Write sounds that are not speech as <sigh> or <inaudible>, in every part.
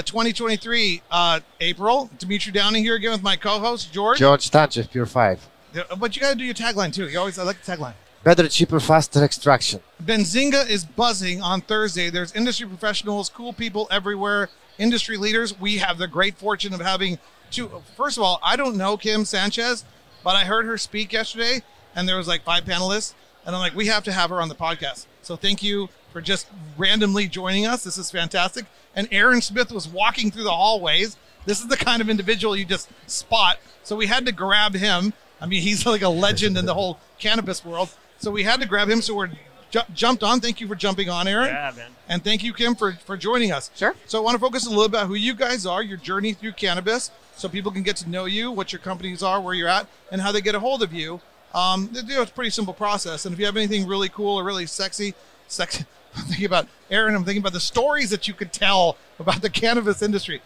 back 2023. Uh, April, Demitri Downing here again with my co-host George. George Stanchev, Pure 5. Yeah, But you got to do your tagline too. You always I like the tagline. Better, cheaper, faster extraction. Benzinga is buzzing on Thursday. There's industry professionals, cool people everywhere, industry leaders. We have the great fortune of having two. First of all, I don't know Kim Sanchez, but I heard her speak yesterday, and there was like five panelists, and I'm like, we have to have her on the podcast. So thank you for just randomly joining us. This is fantastic. And Aaron Smith was walking through the hallways. This is the kind of individual you just spot. So we had to grab him. I mean, he's like a legend in the whole cannabis world. So we had to grab him. So we're ju- jumped on. Thank you for jumping on, Aaron. Yeah, man. And thank you, Kim, for, for joining us. Sure. So I want to focus a little about who you guys are, your journey through cannabis, so people can get to know you, what your companies are, where you're at, and how they get a hold of you. Um, you know, it's a pretty simple process. And if you have anything really cool or really sexy, sexy, <laughs> I'm thinking about Aaron. I'm thinking about the stories that you could tell about the cannabis industry.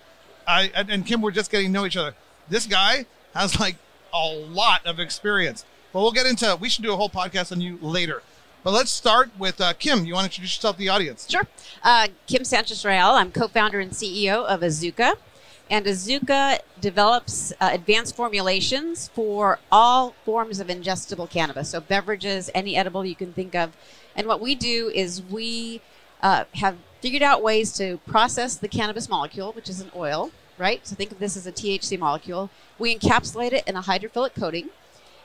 I and, Kim, we're just getting to know each other. This guy has like a lot of experience. But we'll get into. We should do a whole podcast on you later. But let's start with uh, Kim. You want to introduce yourself to the audience? Sure. Uh, Kim Sanchez Rael. I'm co-founder and CEO of Azuca, and Azuca develops uh, advanced formulations for all forms of ingestible cannabis, so beverages, any edible you can think of. And what we do is we uh, have figured out ways to process the cannabis molecule, which is an oil, right? So think of this as a THC molecule. We encapsulate it in a hydrophilic coating,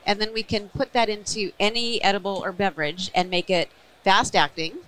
and then we can put that into any edible or beverage and make it fast acting,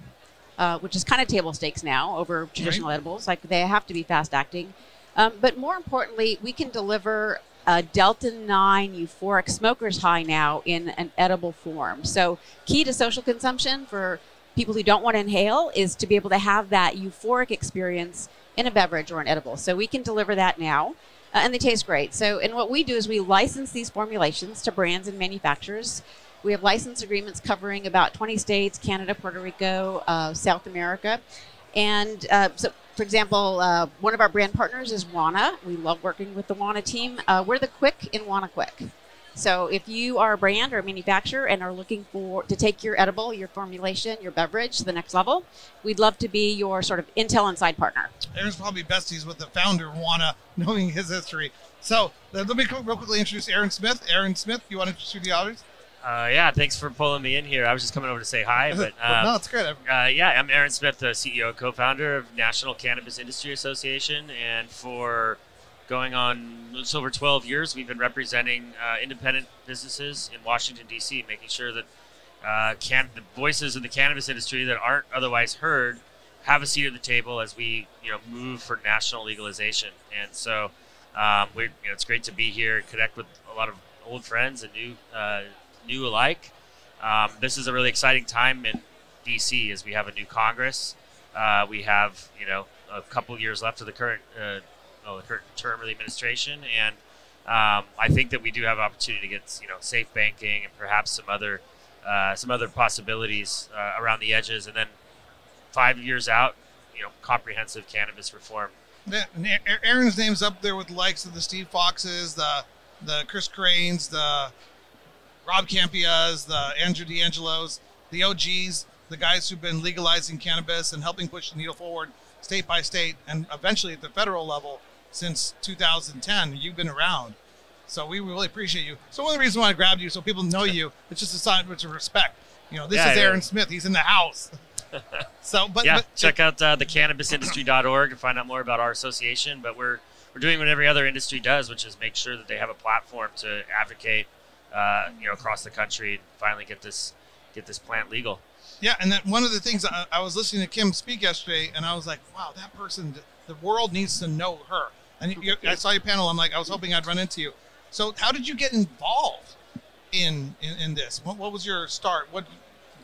uh, which is kind of table stakes now over traditional edibles. Like they have to be fast acting. Um, but more importantly, we can deliver a Delta 9 euphoric smoker's high now in an edible form. So, key to social consumption for people who don't want to inhale is to be able to have that euphoric experience in a beverage or an edible. So, we can deliver that now. Uh, and they taste great. So, and what we do is we license these formulations to brands and manufacturers. We have license agreements covering about 20 states, Canada, Puerto Rico, uh, South America. And uh, so, for example, uh, one of our brand partners is Wana. We love working with the Wana team. Uh, we're the quick in Wana Quick. So if you are a brand or a manufacturer and are looking for to take your edible, your formulation, your beverage to the next level, we'd love to be your sort of Intel Inside partner. Aaron's probably besties with the founder, Wana, <laughs> knowing his history. So let me real quickly introduce Aaron Smith. Aaron Smith, you want to introduce the audience? Uh, yeah, thanks for pulling me in here. I was just coming over to say hi, <laughs> but no, uh, it's great. uh, yeah, I'm Aaron Smith, the CEO and co-founder of National Cannabis Industry Association, and for going on it's over 12 years, we've been representing uh, independent businesses in Washington D.C., making sure that uh, can the voices in the cannabis industry that aren't otherwise heard have a seat at the table as we you know move for national legalization. And so um, we you know, it's great to be here and connect with a lot of old friends and new uh, new alike. Um, this is a really exciting time in DC as we have a new Congress. Uh, we have you know a couple years left of the current uh, well, the current term of the administration, and um, I think that we do have opportunity to get you know safe banking and perhaps some other uh, some other possibilities uh, around the edges, and then five years out, you know, comprehensive cannabis reform. Aaron's name's up there with the likes of the Steve Foxes, the the Chris Cranes, the Rob Kampias, the Andrew D'Angelo's, the OGs, the guys who've been legalizing cannabis and helping push the needle forward state by state and eventually at the federal level since 2010. You've been around. So we really appreciate you. So one of the reasons why I grabbed you, so people know you, it's just a sign of respect. You know, this Yeah, is yeah. Aaron Smith. He's in the house. <laughs> so, but, yeah, but check out uh, thecannabisindustry.org and find out more about our association. But we're we're doing what every other industry does, which is make sure that they have a platform to advocate, uh, you know, across the country and finally get this get this plant legal. Yeah, and then one of the things I, I was listening to Kim speak yesterday, and I was like, wow, that person, the world needs to know her. And you, I saw your panel. I'm like, I was hoping I'd run into you. So, how did you get involved in in, in this? What, what was your start? What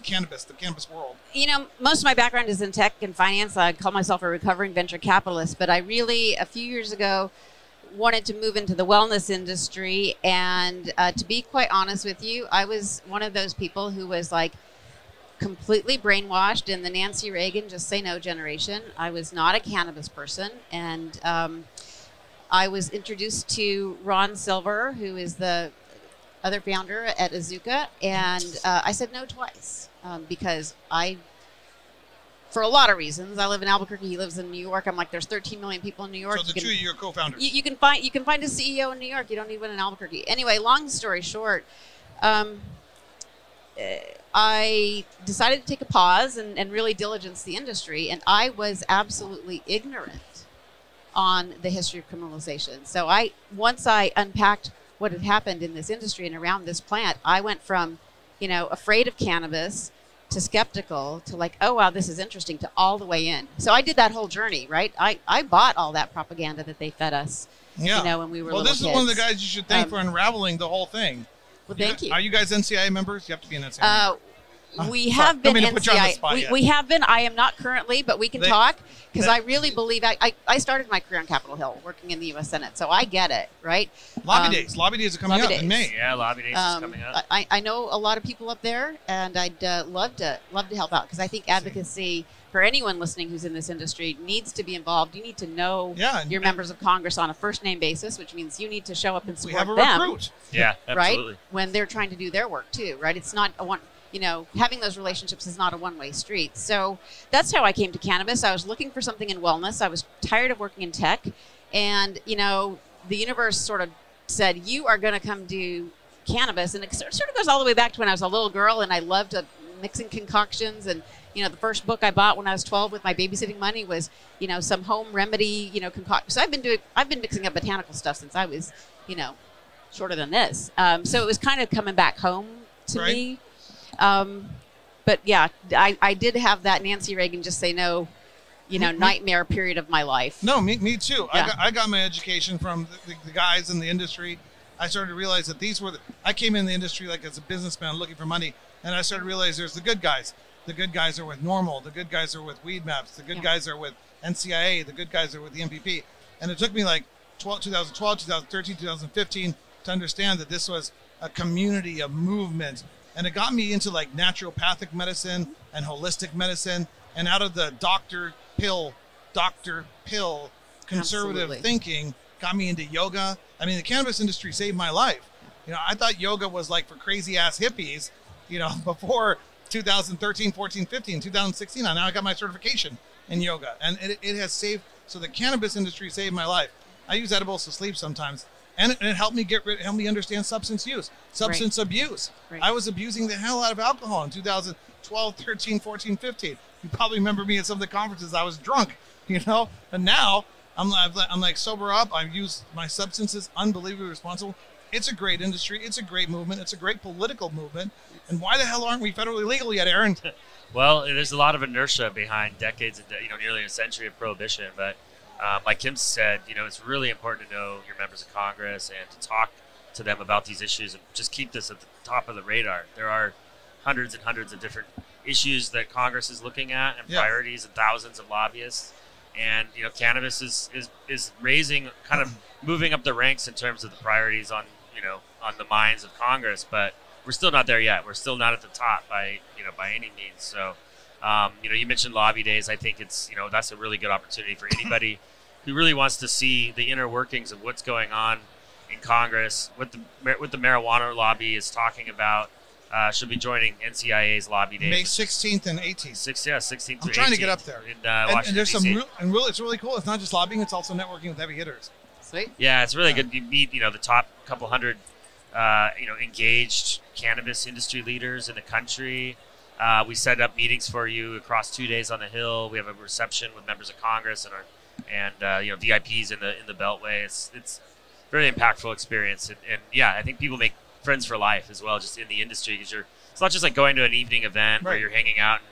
cannabis, the cannabis world? you know, most of my background is in tech and finance. I call myself a recovering venture capitalist, but I really, a few years ago, wanted to move into the wellness industry. And uh, to be quite honest with you, I was one of those people who was like completely brainwashed in the Nancy Reagan just say no generation. I was not a cannabis person. And um, I was introduced to Ron Silver, who is the other founder at Azuca, and uh, I said no twice um, because I for a lot of reasons. I live in Albuquerque. He lives in New York. I'm like, there's 13 million people in New York. So the You can- two of you are co-founders. you, you can find you can find a CEO in New York. You don't need one in Albuquerque. Anyway, long story short, um, eh, I decided to take a pause and, and really diligence the industry, and I was absolutely ignorant on the history of criminalization. So I once I unpacked what had happened in this industry and around this plant, I went from, you know, afraid of cannabis to skeptical to like, oh wow, this is interesting to all the way in. So I did that whole journey, right? I, I bought all that propaganda that they fed us, yeah. you know, when we were well, this is one of the guys you should thank Um, for unraveling the whole thing. Well, thank you. Are you guys NCIA members? You have to be an NCIA. Uh, Uh, we have don't been mean to put you on the NCI. we, we have been. I am not currently, but we can They- talk because I really believe I, I, I started my career on Capitol Hill working in the U.S. Senate, so I get it, right? lobby um, days. Lobby days are coming lobby up in. May. Yeah, lobby days is Um, coming up. I, I know a lot of people up there, and I'd uh, love to love to help out because I think advocacy for anyone listening who's in this industry needs to be involved. You need to know Yeah, your members of Congress on a first name basis, which means you need to show up and We support have a them recruit. yeah, absolutely. right? When they're trying to do their work too, right? It's not a one, you know, having those relationships is not a one way street. So that's how I came to cannabis. I was looking for something in wellness. I was tired of working in tech. And, you know, the universe sort of said, you are going to come do cannabis. And it sort of goes all the way back to when I was a little girl and I loved uh, mixing concoctions and, you know, the first book I bought when I was 12 with my babysitting money was, you know, some home remedy, you know, concoction. So I've been doing, I've been mixing up botanical stuff since I was, you know, shorter than this. Um, so it was kind of coming back home to Right. me. Um, but yeah, I, I did have that Nancy Reagan just say no, you know, Me- nightmare period of my life. No, me, me too. I, Yeah. got, I got my education from the, the, the guys in the industry. I started to realize that these were the, I came in the industry like as a businessman looking for money, and I started to realize there's the good guys. The good guys are with NORML. The good guys are with Weedmaps. The good Yeah. guys are with NCIA. The good guys are with the MPP. And it took me like 12, 2012, 2013, 2015 to understand that this was a community, a movement. And it got me into like naturopathic medicine and holistic medicine. And out of the doctor pill, doctor pill conservative Absolutely. thinking got me into yoga. I mean, the cannabis industry saved my life. You know, I thought yoga was like for crazy ass hippies, you know, <laughs> before 2013, 14, 15, 2016. Now I got my certification in yoga and it, it has saved, so the cannabis industry saved my life. I use edibles to sleep sometimes and it, and it helped me get rid, helped me understand substance use, substance abuse. Right. I was abusing the hell out of alcohol in 2012, 13, 14, 15. You probably remember me at some of the conferences. I was drunk, <laughs> you know, and now I'm, I'm, I'm like sober up. I use my substances unbelievably responsible. It's a great industry. It's a great movement. It's a great political movement. And why the hell aren't we federally legal yet, Aaron? <laughs> Well, there's a lot of inertia behind decades and de- you know nearly a century of prohibition. But um, like Kim said, you know it's really important to know your members of Congress and to talk to them about these issues and just keep this at the top of the radar. There are hundreds and hundreds of different issues that Congress is looking at and Yeah. priorities and thousands of lobbyists. And you know cannabis is, is is raising kind of moving up the ranks in terms of the priorities on you know on the minds of Congress, but we're still not there yet. We're still not at the top by you know by any means. So, um, you know, you mentioned lobby days. I think it's you know that's a really good opportunity for anybody <laughs> who really wants to see the inner workings of what's going on in Congress, what the what the marijuana lobby is talking about. Uh, should be joining NCIA's lobby days. May 16th and 18th. Six, yeah, 16th I'm through trying to get up there. In, uh, And, and there's some DC. real, and really, it's really cool. It's not just lobbying; it's also networking with heavy hitters. Sweet. Yeah, it's really Yeah. good. You meet, you know, the top couple hundred, uh, you know, engaged cannabis industry leaders in the country. Uh, we set up meetings for you across two days on the Hill. We have a reception with members of Congress and our, and uh, you know VIPs in the in the Beltway. It's it's a very impactful experience, and, and yeah, I think people make friends for life as well, just in the industry because you're. It's not just like going to an evening event where you're hanging out and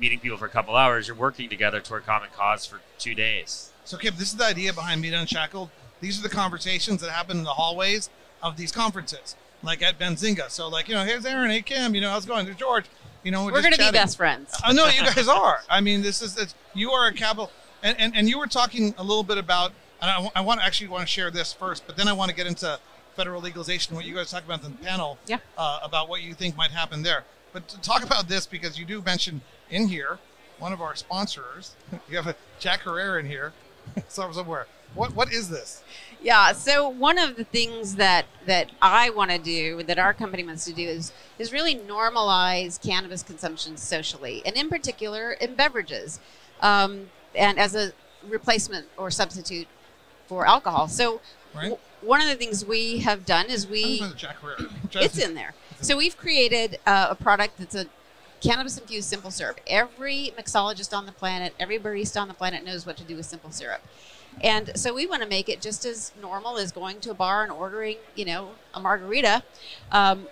meeting people for a couple hours. You're working together toward a common cause for two days. So, Kip, this is the idea behind Meet Unshackled. These are the conversations that happen in the hallways of these conferences, like at Benzinga. So, like, you know, here's Aaron, hey Kim, you know, how's it going? There's George. You know, we're, going to be best friends. I know you guys are. I mean, this is it's, you are a capital, and, and and you were talking a little bit about, and I, I want to actually want to share this first, but then I want to get into federal legalization, what you guys talked about in the panel, Yeah. uh, about what you think might happen there. But to talk about this because you do mention in here one of our sponsors. <laughs> You have a Jack Herer in here. <laughs> Somewhere. What what is this? Yeah. So one of the things that that I want to do, that our company wants to do, is is really normalize cannabis consumption socially, and in particular in beverages, um, and as a replacement or substitute for alcohol. So Right. w- one of the things we have done is we it's in there. So we've created uh, a product that's a cannabis infused simple syrup. Every mixologist on the planet, every barista on the planet knows what to do with simple syrup. And so we want to make it just as normal as going to a bar and ordering, you know, a margarita um,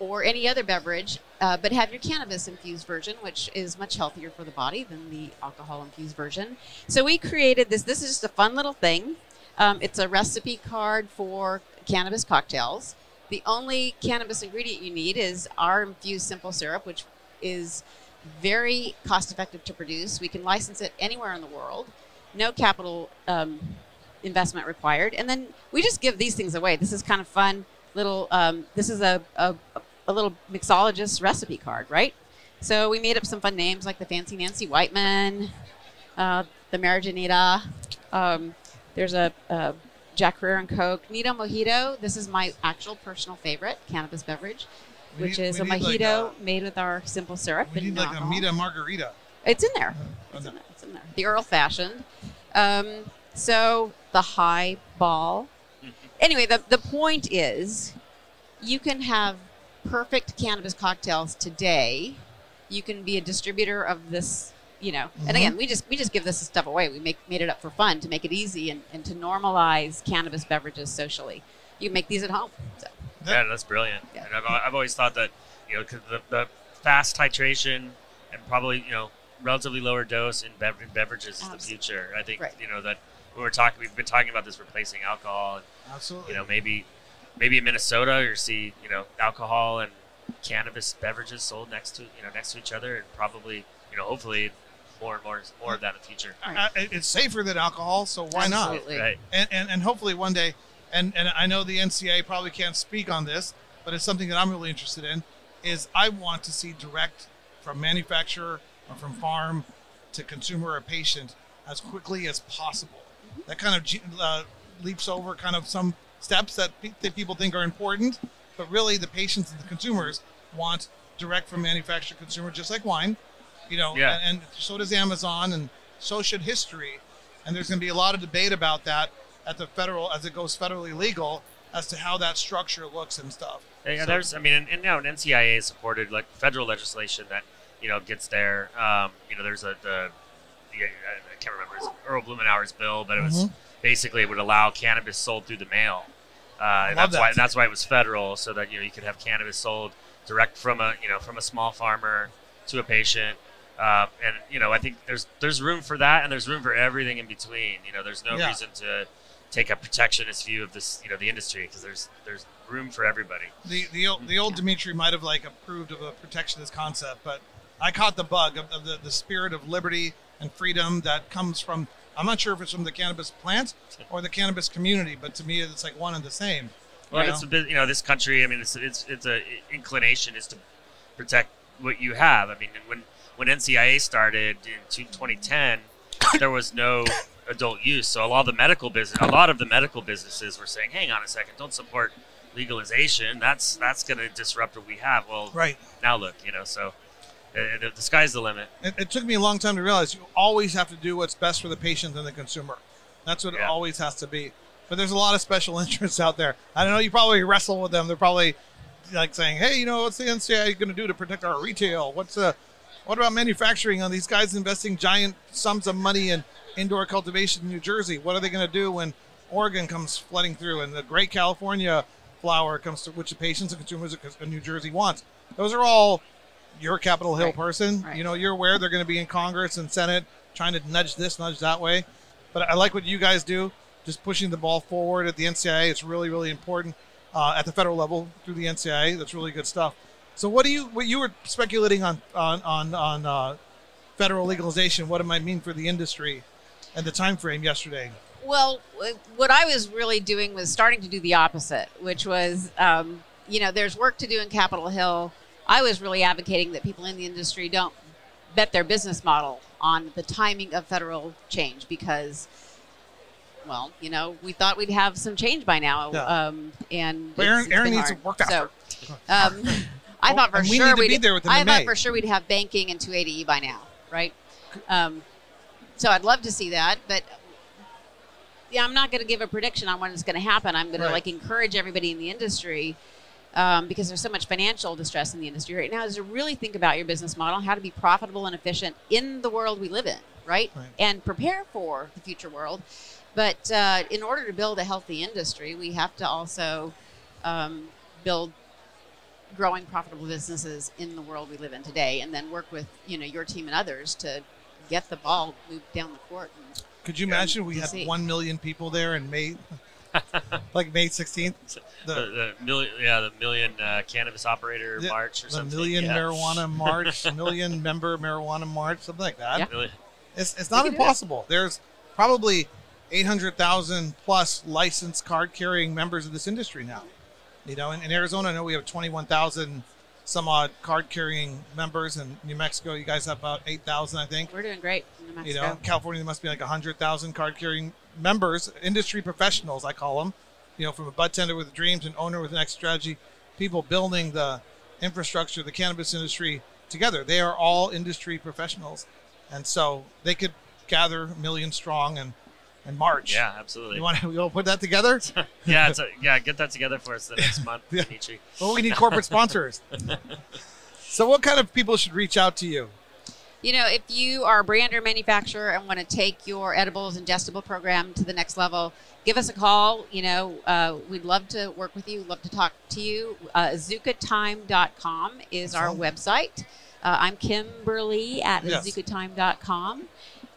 or any other beverage, uh, but have your cannabis infused version, which is much healthier for the body than the alcohol infused version. So we created this. This is just a fun little thing. Um, it's a recipe card for cannabis cocktails. The only cannabis ingredient you need is our infused simple syrup, which is very cost effective to produce. We can license it anywhere in the world, no capital um, investment required. And then we just give these things away. This is kind of fun. Little, um, this is a, a, a little mixologist recipe card, right? So we made up some fun names like the Fancy Nancy Whiteman, uh, the Marijanita. Um, there's a, a Jack Herer and Coke. Nito Mojito. This is my actual personal favorite cannabis beverage, We which need- is a need like mojito a- made with our simple syrup. We and need like a. Mita margarita. It's in there. It's in there. It's in there. The Earl fashioned. Um, so the high ball. Anyway, the, the point is you can have perfect cannabis cocktails today. You can be a distributor of this, you know. Mhm. And again, we just we just give this stuff away. We make made it up for fun to make it easy and, and to normalize cannabis beverages socially. You can make these at home. So, Yeah, that's brilliant. Yeah. And I've, I've always thought that, you know, 'cause the, the fast titration and probably, you know, relatively lower dose in, bev- in beverages is the future. I think, Right. you know, that we were talking, we've been talking about this replacing alcohol. And, Absolutely. you know, maybe, maybe in Minnesota you see, you know, alcohol and cannabis beverages sold next to, you know, next to each other and probably, you know, hopefully more and more, more of that in the future. Uh, I- I- it's safer than alcohol, so why not? Right. and, and, and hopefully one day and, and i know the NCA probably can't speak on this but it's something that i'm really interested in is i want to see direct from manufacturer or from farm to consumer or patient as quickly as possible that kind of uh, leaps over kind of some steps that, pe- that people think are important but really the patients and the consumers want direct from manufacturer to consumer just like wine you know Yeah. and, and so does amazon and so should history and there's going to be a lot of debate about that at the federal as it goes federally legal as to how that structure looks and stuff. Yeah, So- there's, I mean, and, and now an NCIA has supported like federal legislation that you know gets there. Um, you know, there's a the, the I can't remember it's Earl Blumenauer's bill, but it was Mhm. basically it would allow cannabis sold through the mail. Uh, and that's why that. that's why it was federal, so that you know you could have cannabis sold direct from a you know from a small farmer to a patient. Um, and you know, I think there's there's room for that, and there's room for everything in between. You know, there's no Yeah. reason to take a protectionist view of this, you know, the industry because there's there's room for everybody. The the old, the old Demitri might have like approved of a protectionist concept, but I caught the bug of, of the, the spirit of liberty and freedom that comes from. I'm not sure if it's from the cannabis plant or the cannabis community, but to me it's like one and the same. Well, you it's a bit, you know, this country. I mean, it's it's it's a inclination is to protect what you have. I mean, when when NCIA started in 2010, there was no adult use, so a lot of the medical business, a lot of the medical businesses were saying, "Hang on a second, don't support legalization. That's that's going to disrupt what we have." Well, Right. now look, you know, so the, the sky's the limit. It, it took me a long time to realize you always have to do what's best for the patient and the consumer. That's what it always has to be. But there's a lot of special <laughs> interests out there. I don't know. You probably wrestle with them. They're probably like saying, "Hey, you know, what's the NCIA going to do to protect our retail? What's uh, what about manufacturing? On these guys investing giant sums of money in indoor cultivation in New Jersey? What are they going to do when Oregon comes flooding through and the great California flower comes to which the patients and consumers of New Jersey wants? Those are all you're a Capitol Hill Right. person. Right. You know, you're aware they're going to be in Congress and Senate trying to nudge this, nudge that way. But I like what you guys do, just pushing the ball forward at the NCIA. It's really, really important uh, at the federal level through the NCIA. That's really good stuff. So, what do you what you were speculating on on on, on uh, federal legalization? What it might mean for the industry and the time frame yesterday? Well, what I was really doing was starting to do the opposite, which was, um, you know, there's work to do in Capitol Hill. I was really advocating that people in the industry don't bet their business model on the timing of federal change because well, you know, we thought we'd have some change by now, Yeah. um, and But Aaron- Aaron needs hard. to work out. So, um, <laughs> I Well, thought for we sure we'd be there with them I thought for sure we'd have banking and 280E by now, right? Um, so I'd love to see that, but yeah, I'm not going to give a prediction on when it's going to happen. I'm going Right. to like encourage everybody in the industry um, because there's so much financial distress in the industry right now. Is to really think about your business model, how to be profitable and efficient in the world we live in, right? Right. And prepare for the future world. But uh, in order to build a healthy industry, we have to also um, build growing profitable businesses in the world we live in today, and then work with you know your team and others to get the ball moved down the court. And, Could you imagine we had one million people there in May, <laughs> like May sixteenth, The, the, the million, yeah, the million uh, cannabis operator Yeah, march or something. the something. million yeah. marijuana <laughs> march, million member marijuana march, something like that. Yeah. It's, it's not We can do it. impossible. There's probably 800,000 plus licensed card carrying members of this industry now. You know, in, in Arizona, I know we have 21,000 some odd card carrying members. In New Mexico, you guys have about 8,000, I think. we're doing great in New You know, California, there must be like 100,000 card carrying members, industry professionals, I call them. You know, from a bud tender with dreams and owner with an X strategy, people building the infrastructure, the cannabis industry together. They are all industry professionals. And so they could gather a million strong and, and march. Yeah, absolutely. You want to we'll put that together? <laughs> yeah, it's a, yeah, get that together for us the next <laughs> month, Yeah. Demitri. well, we need corporate sponsors. <laughs> so, what kind of people should reach out to you? You know, if you are a brand or manufacturer and want to take your edibles ingestible program to the next level, give us a call. You know, uh, we'd love to work with you, love to talk to you. Uh, ZukaTime.com is our Awesome. website. Uh, I'm Kimberly at Yes. ZukaTime.com.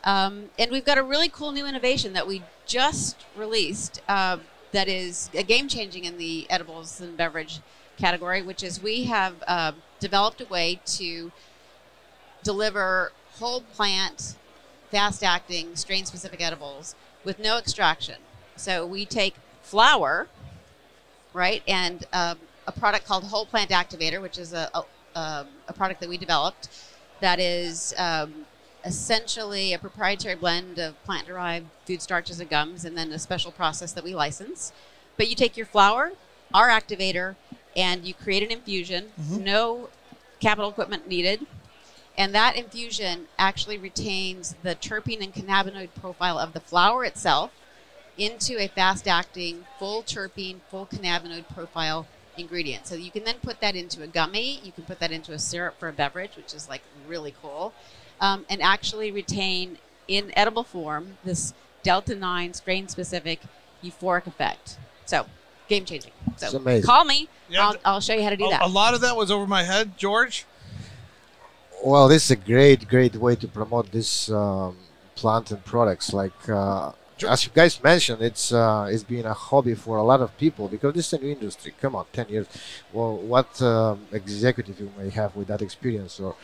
Um, and we've got a really cool new innovation that we just released uh, that is a game changing in the edibles and beverage category, which is we have uh, developed a way to deliver whole plant, fast acting, strain specific edibles with no extraction. So we take flower, right, and um, a product called Whole Plant Activator, which is a, a, um, a product that we developed that is um, essentially a proprietary blend of plant derived food starches and gums, and then a special process that we license. But you take your flower, our activator, and you create an infusion, Mhm. no capital equipment needed. And that infusion actually retains the terpene and cannabinoid profile of the flower itself into a fast acting, full terpene, full cannabinoid profile ingredient. So you can then put that into a gummy, you can put that into a syrup for a beverage, which is like really cool, um, and actually retain in edible form this Delta 9 strain specific euphoric effect. So game changing. So amazing. call me, Yeah, I'll, I'll show you how to do a, that. a lot of that was over my head, George. Well, this is a great, great way to promote this um, plant and products. Like uh, as you guys mentioned, it's uh, it's been a hobby for a lot of people because this is a new industry. Come on, ten years. Well, what um, executive you may have with that experience, or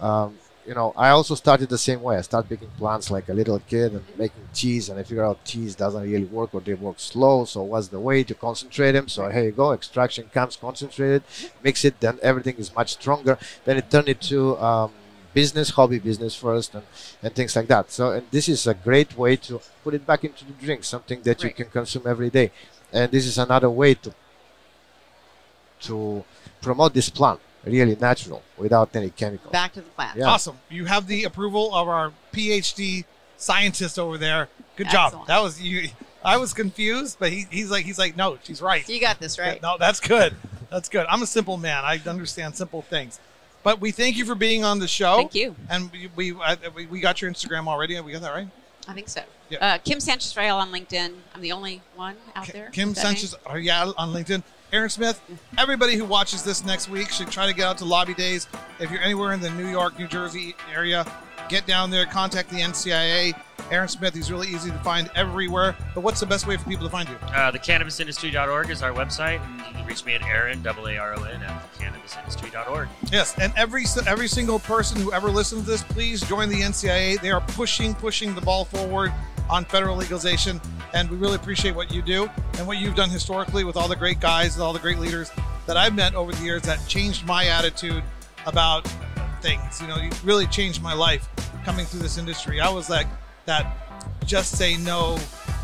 um, you know, I also started the same way. I started picking plants like a little kid and making cheese, and I figure out cheese doesn't really work or they work slow. So what's the way to concentrate them? So here you go, extraction comes concentrated, mix it, then everything is much stronger. Then it turned into um, business, hobby business first, and, and things like that. So and this is a great way to put it back into the drink, something that you can consume every day. And this is another way to to promote this plant, really natural, without any chemicals. Back to the plant. Yeah. Awesome. You have the approval of our PhD scientist over there. Good job. Excellent. That was you. I was confused, but he, he's like he's like no, she's right. You got this, right? No, that's good. That's good. I'm a simple man. I understand simple things. But we thank you for being on the show. Thank you. And we we, I, we we got your Instagram already. We got that right. I think so. Yeah. Uh, Kim Sanchez Rael on LinkedIn. I'm the only one out Ki- there. Kim with that name. Sanchez, oh, yeah, on LinkedIn. Aaron Smith. Everybody who watches this next week should try to get out to Lobby Days. If you're anywhere in the New York, New Jersey area, get down there. Contact the NCIA. Aaron Smith. He's really easy to find everywhere. But what's the best way for people to find you? Uh, thecannabisindustry.org is our website, and you can reach me at Aaron, double A R O N, at thecannabisindustry.org. Yes, and every every single person who ever listens to this, please join the NCIA. They are pushing pushing the ball forward on federal legalization, and we really appreciate what you do and what you've done historically with all the great guys and all the great leaders that I've met over the years that changed my attitude about things. You know, you really changed my life coming through this industry. I was like that just say no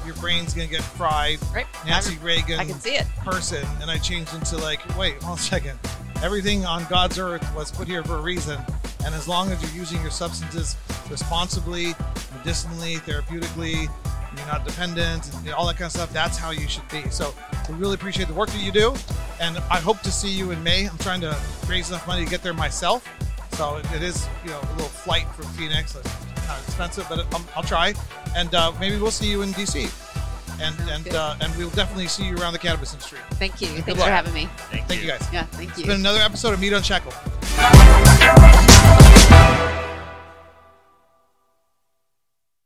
your brain's gonna get fried. Right. Nancy Reagan I can see it. person, and I changed into like, wait, one second. Everything on God's earth was put here for a reason, and as long as you're using your substances responsibly, medicinally, therapeutically, you're not dependent, and all that kind of stuff, that's how you should be. So we really appreciate the work that you do, and I hope to see you in May. I'm trying to raise enough money to get there myself, so it, it is, you know, a little flight from Phoenix. It's kind of expensive, but I'll, I'll try, and uh, maybe we'll see you in DC. And Sounds and uh, and we'll definitely see you around the cannabis industry. Thank you. Thanks luck. for having me. Thank, Thank you guys. Yeah, thank It's you. been another episode of MITA Unshackled.